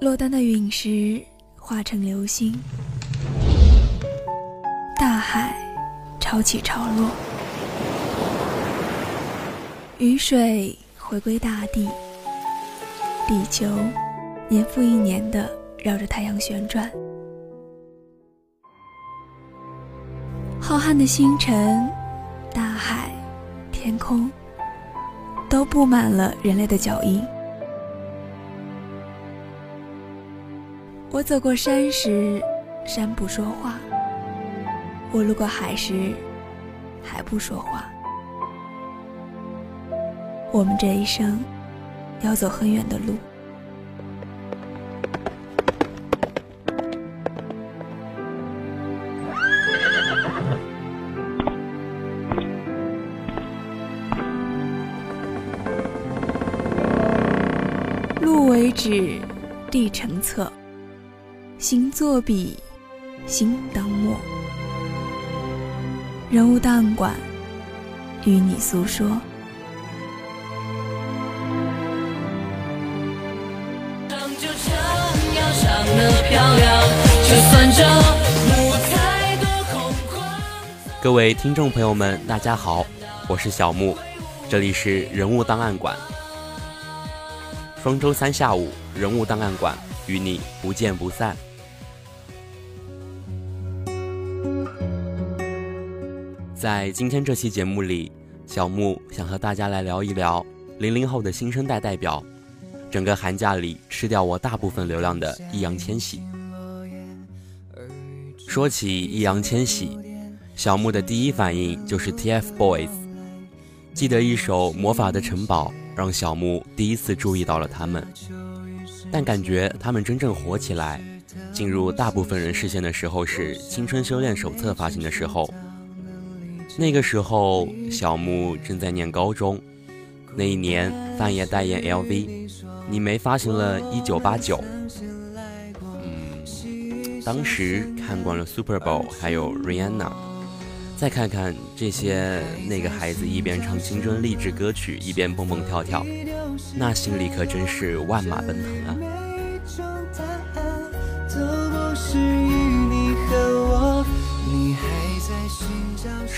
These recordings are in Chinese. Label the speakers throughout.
Speaker 1: 落单的陨石化成流星，大海潮起潮落，雨水回归大地，地球年复一年的绕着太阳旋转，浩瀚的星辰、大海、天空，都布满了人类的脚印。我走过山时，山不说话；我路过海时，海不说话。我们这一生要走很远的路。路为纸，地成册。心作笔，心当墨。人物档案馆与你诉说。
Speaker 2: 各位听众朋友们，大家好，我是小木，这里是人物档案馆。双周三下午，人物档案馆与你不见不散。在今天这期节目里，小木想和大家来聊一聊零零后的新生代代表，整个寒假里吃掉我大部分流量的易烊千玺。说起易烊千玺，小木的第一反应就是 TFBOYS。记得一首《魔法的城堡》让小木第一次注意到了他们，但感觉他们真正火起来，进入大部分人视线的时候是《青春修炼手册》发行的时候。那个时候，小木正在念高中。那一年，范爷代言 LV，你没发行了《一九八九》。嗯，当时看惯了 Super Bowl，还有 Rihanna，再看看这些那个孩子一边唱青春励志歌曲，一边蹦蹦跳跳，那心里可真是万马奔腾啊！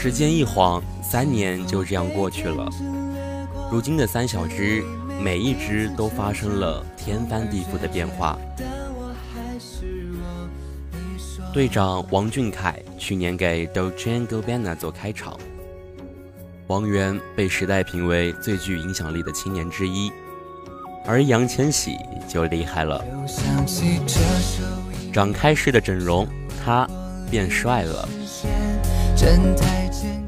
Speaker 2: 时间一晃，三年就这样过去了。如今的三小只，每一只都发生了天翻地覆的变化。队长王俊凯去年给 Dolce Gabbana 做开场，王源被时代评为最具影响力的青年之一，而易烊千玺就厉害了，长开式的整容，他变帅了。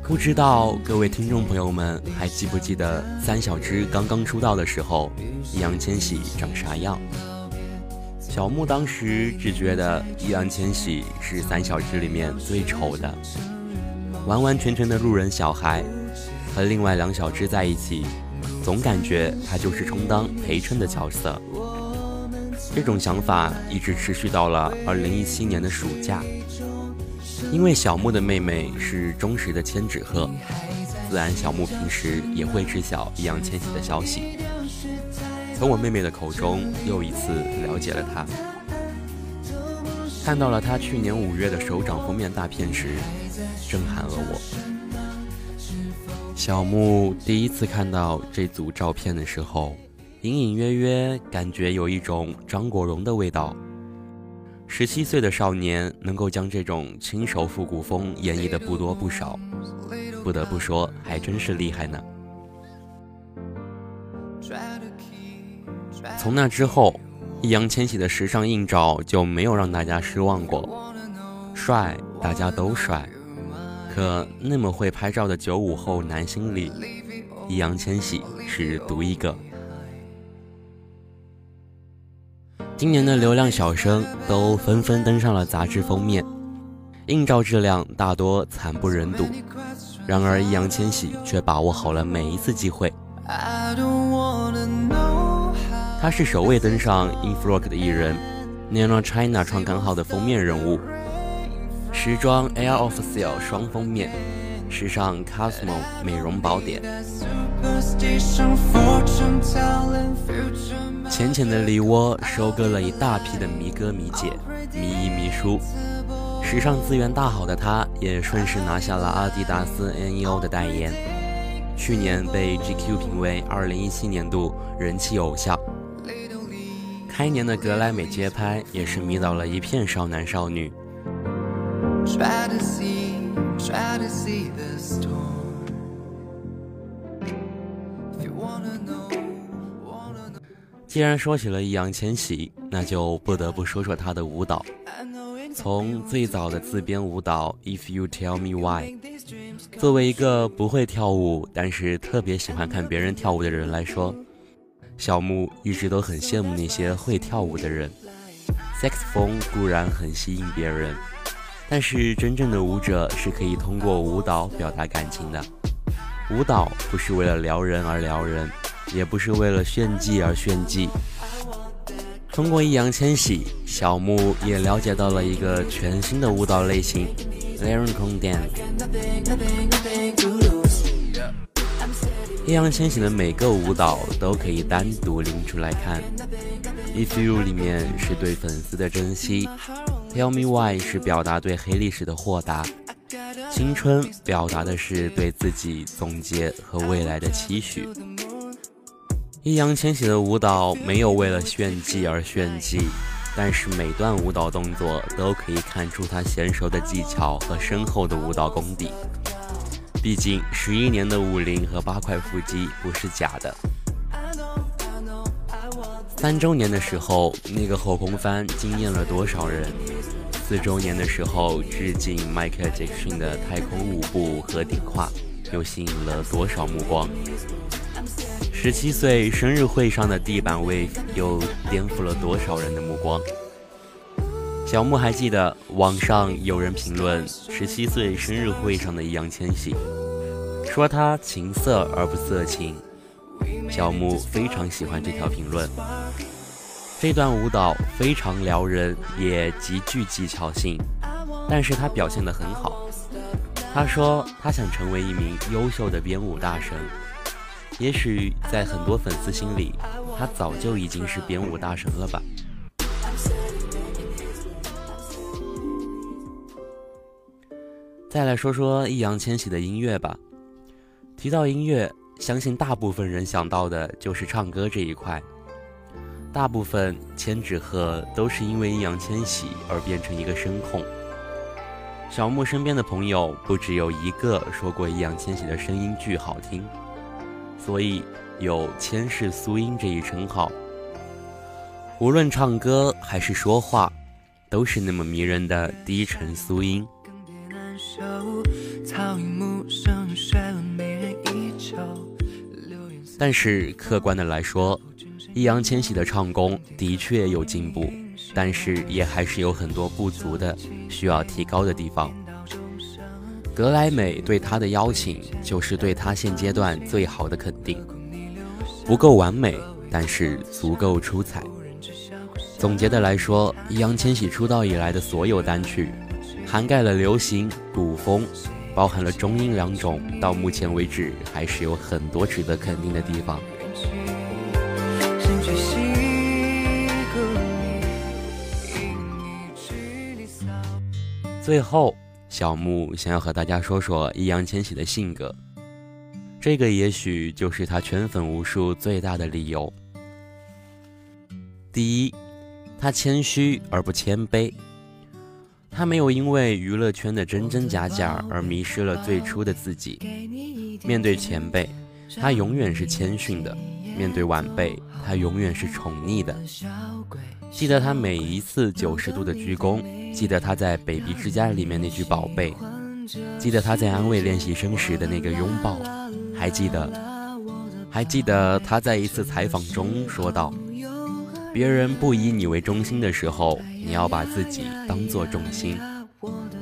Speaker 2: 不知道各位听众朋友们还记不记得三小只刚刚出道的时候，易烊千玺长啥样？小木当时只觉得易烊千玺是三小只里面最丑的，完完全全的路人小孩，和另外两小只在一起，总感觉他就是充当陪衬的角色。这种想法一直持续到了2017年的暑假。因为小木的妹妹是忠实的千纸鹤，自然小木平时也会知晓易烊千玺的消息。从我妹妹的口中又一次了解了他，看到了他去年五月的首张封面大片时，震撼了我。小木第一次看到这组照片的时候，隐隐约约感觉有一种张国荣的味道。十七岁的少年能够将这种轻熟复古风演绎的不多不少，不得不说还真是厉害呢。从那之后，易烊千玺的时尚硬照就没有让大家失望过。帅，大家都帅，可那么会拍照的九五后男星里，易烊千玺是独一个。今年的流量小生都纷纷登上了杂志封面，硬照质量大多惨不忍睹。然而易烊千玺却把握好了每一次机会。他是首位登上 Infrog 的艺人，Nano China 创刊号的封面人物，时装 Air Official 双封面，时尚 Cosmo 美容宝典。浅浅的梨窝收割了一大批的迷哥迷姐、迷一迷叔。时尚资源大好的他，也顺势拿下了阿迪达斯 NEO 的代言。去年被 GQ 评为2017年度人气偶像。开年的格莱美街拍也是迷倒了一片少男少女。既然说起了易烊千玺，那就不得不说说他的舞蹈。从最早的自编舞蹈《If You Tell Me Why》，作为一个不会跳舞，但是特别喜欢看别人跳舞的人来说，小木一直都很羡慕那些会跳舞的人。sex 风固然很吸引别人，但是真正的舞者是可以通过舞蹈表达感情的。舞蹈不是为了撩人而撩人，也不是为了炫技而炫技。通过易烊千玺，小木也了解到了一个全新的舞蹈类型 l y r i c dance。易烊千玺的每个舞蹈都可以单独拎出来看。If You 里面是对粉丝的珍惜，Tell Me Why 是表达对黑历史的豁达，青春表达的是对自己总结和未来的期许。易烊千玺的舞蹈没有为了炫技而炫技，但是每段舞蹈动作都可以看出他娴熟的技巧和深厚的舞蹈功底。毕竟十一年的舞龄和八块腹肌不是假的。三周年的时候，那个后空翻惊艳了多少人？四周年的时候，致敬迈克尔·杰克逊的太空舞步和顶胯，又吸引了多少目光？十七岁生日会上的地板 wave 又颠覆了多少人的目光？小木还记得网上有人评论十七岁生日会上的易烊千玺，说他情色而不色情。小木非常喜欢这条评论。这段舞蹈非常撩人，也极具技巧性，但是他表现得很好。他说他想成为一名优秀的编舞大神。也许在很多粉丝心里，他早就已经是编舞大神了吧。再来说说易烊千玺的音乐吧。提到音乐，相信大部分人想到的就是唱歌这一块。大部分千纸鹤都是因为易烊千玺而变成一个声控。小木身边的朋友不只有一个说过易烊千玺的声音巨好听。所以有“千世苏音”这一称号。无论唱歌还是说话，都是那么迷人的低沉苏音。但是客观的来说，易烊千玺的唱功的确有进步，但是也还是有很多不足的，需要提高的地方。格莱美对他的邀请，就是对他现阶段最好的肯定。不够完美，但是足够出彩。总结的来说，易烊千玺出道以来的所有单曲，涵盖了流行、古风，包含了中英两种，到目前为止还是有很多值得肯定的地方。最后。小木想要和大家说说易烊千玺的性格，这个也许就是他圈粉无数最大的理由。第一，他谦虚而不谦卑，他没有因为娱乐圈的真真假假而迷失了最初的自己。面对前辈，他永远是谦逊的；面对晚辈，他永远是宠溺的。记得他每一次九十度的鞠躬，记得他在《baby 之家》里面那句宝贝，记得他在安慰练习生时的那个拥抱，还记得，还记得他在一次采访中说道：“别人不以你为中心的时候，你要把自己当做重心；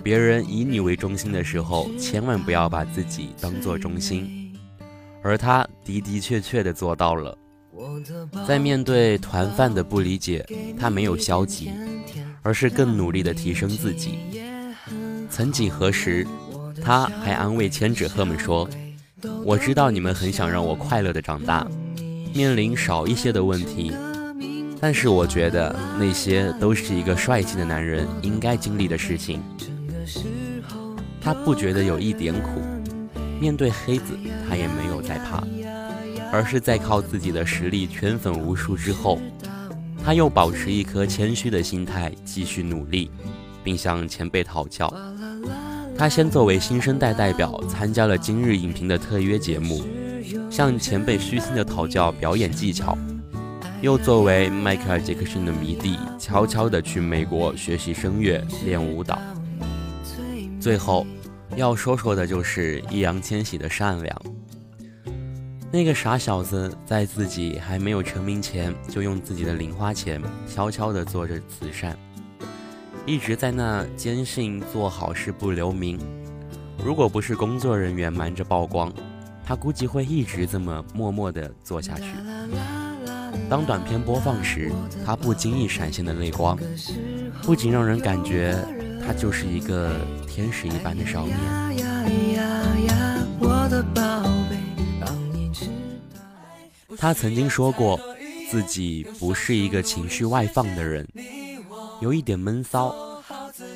Speaker 2: 别人以你为中心的时候，千万不要把自己当做中心。”而他的的确确的做到了。在面对团饭的不理解，他没有消极，而是更努力地提升自己。曾几何时，他还安慰千纸鹤们说：“我知道你们很想让我快乐地长大，面临少一些的问题，但是我觉得那些都是一个帅气的男人应该经历的事情。他不觉得有一点苦，面对黑子，他也没有再怕，而是在靠自己的实力圈粉无数之后，他又保持一颗谦虚的心态继续努力，并向前辈讨教。他先作为新生代代表参加了今日影评的特约节目，向前辈虚心的讨教表演技巧。又作为迈克尔·杰克逊的迷弟，悄悄地去美国学习声乐、练舞蹈。最后，要说说的就是易烊千玺的善良。那个傻小子在自己还没有成名前，就用自己的零花钱悄悄地做着慈善，一直在那坚信做好事不留名。如果不是工作人员瞒着曝光，他估计会一直这么默默地做下去。当短片播放时，他不经意闪现的泪光，不仅让人感觉他就是一个天使一般的少年。他曾经说过，自己不是一个情绪外放的人，有一点闷骚。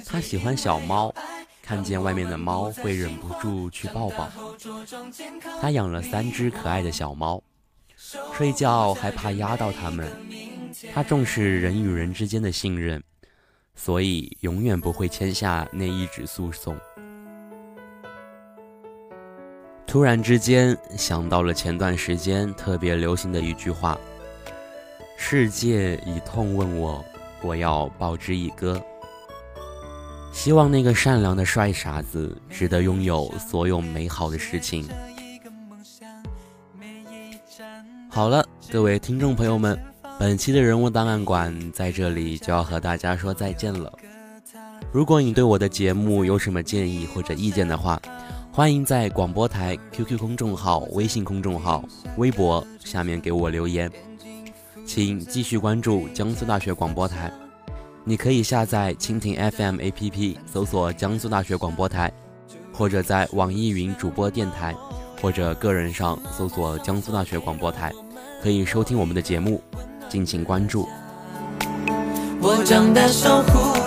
Speaker 2: 他喜欢小猫，看见外面的猫会忍不住去抱抱。他养了三只可爱的小猫。睡觉还怕压到它们，他重视人与人之间的信任，所以永远不会签下那一纸诉讼。突然之间想到了前段时间特别流行的一句话：“世界以痛问我，我要报之以歌。”希望那个善良的帅傻子值得拥有所有美好的事情。好了，各位听众朋友们，本期的人物档案馆在这里就要和大家说再见了。如果你对我的节目有什么建议或者意见的话，欢迎在广播台 QQ 公众号、微信公众号、微博下面给我留言。请继续关注江苏大学广播台，你可以下载蜻蜓 FM APP，搜索江苏大学广播台，或者在网易云主播电台。或者个人上搜索江苏大学广播台，可以收听我们的节目，敬请关注。我长大守护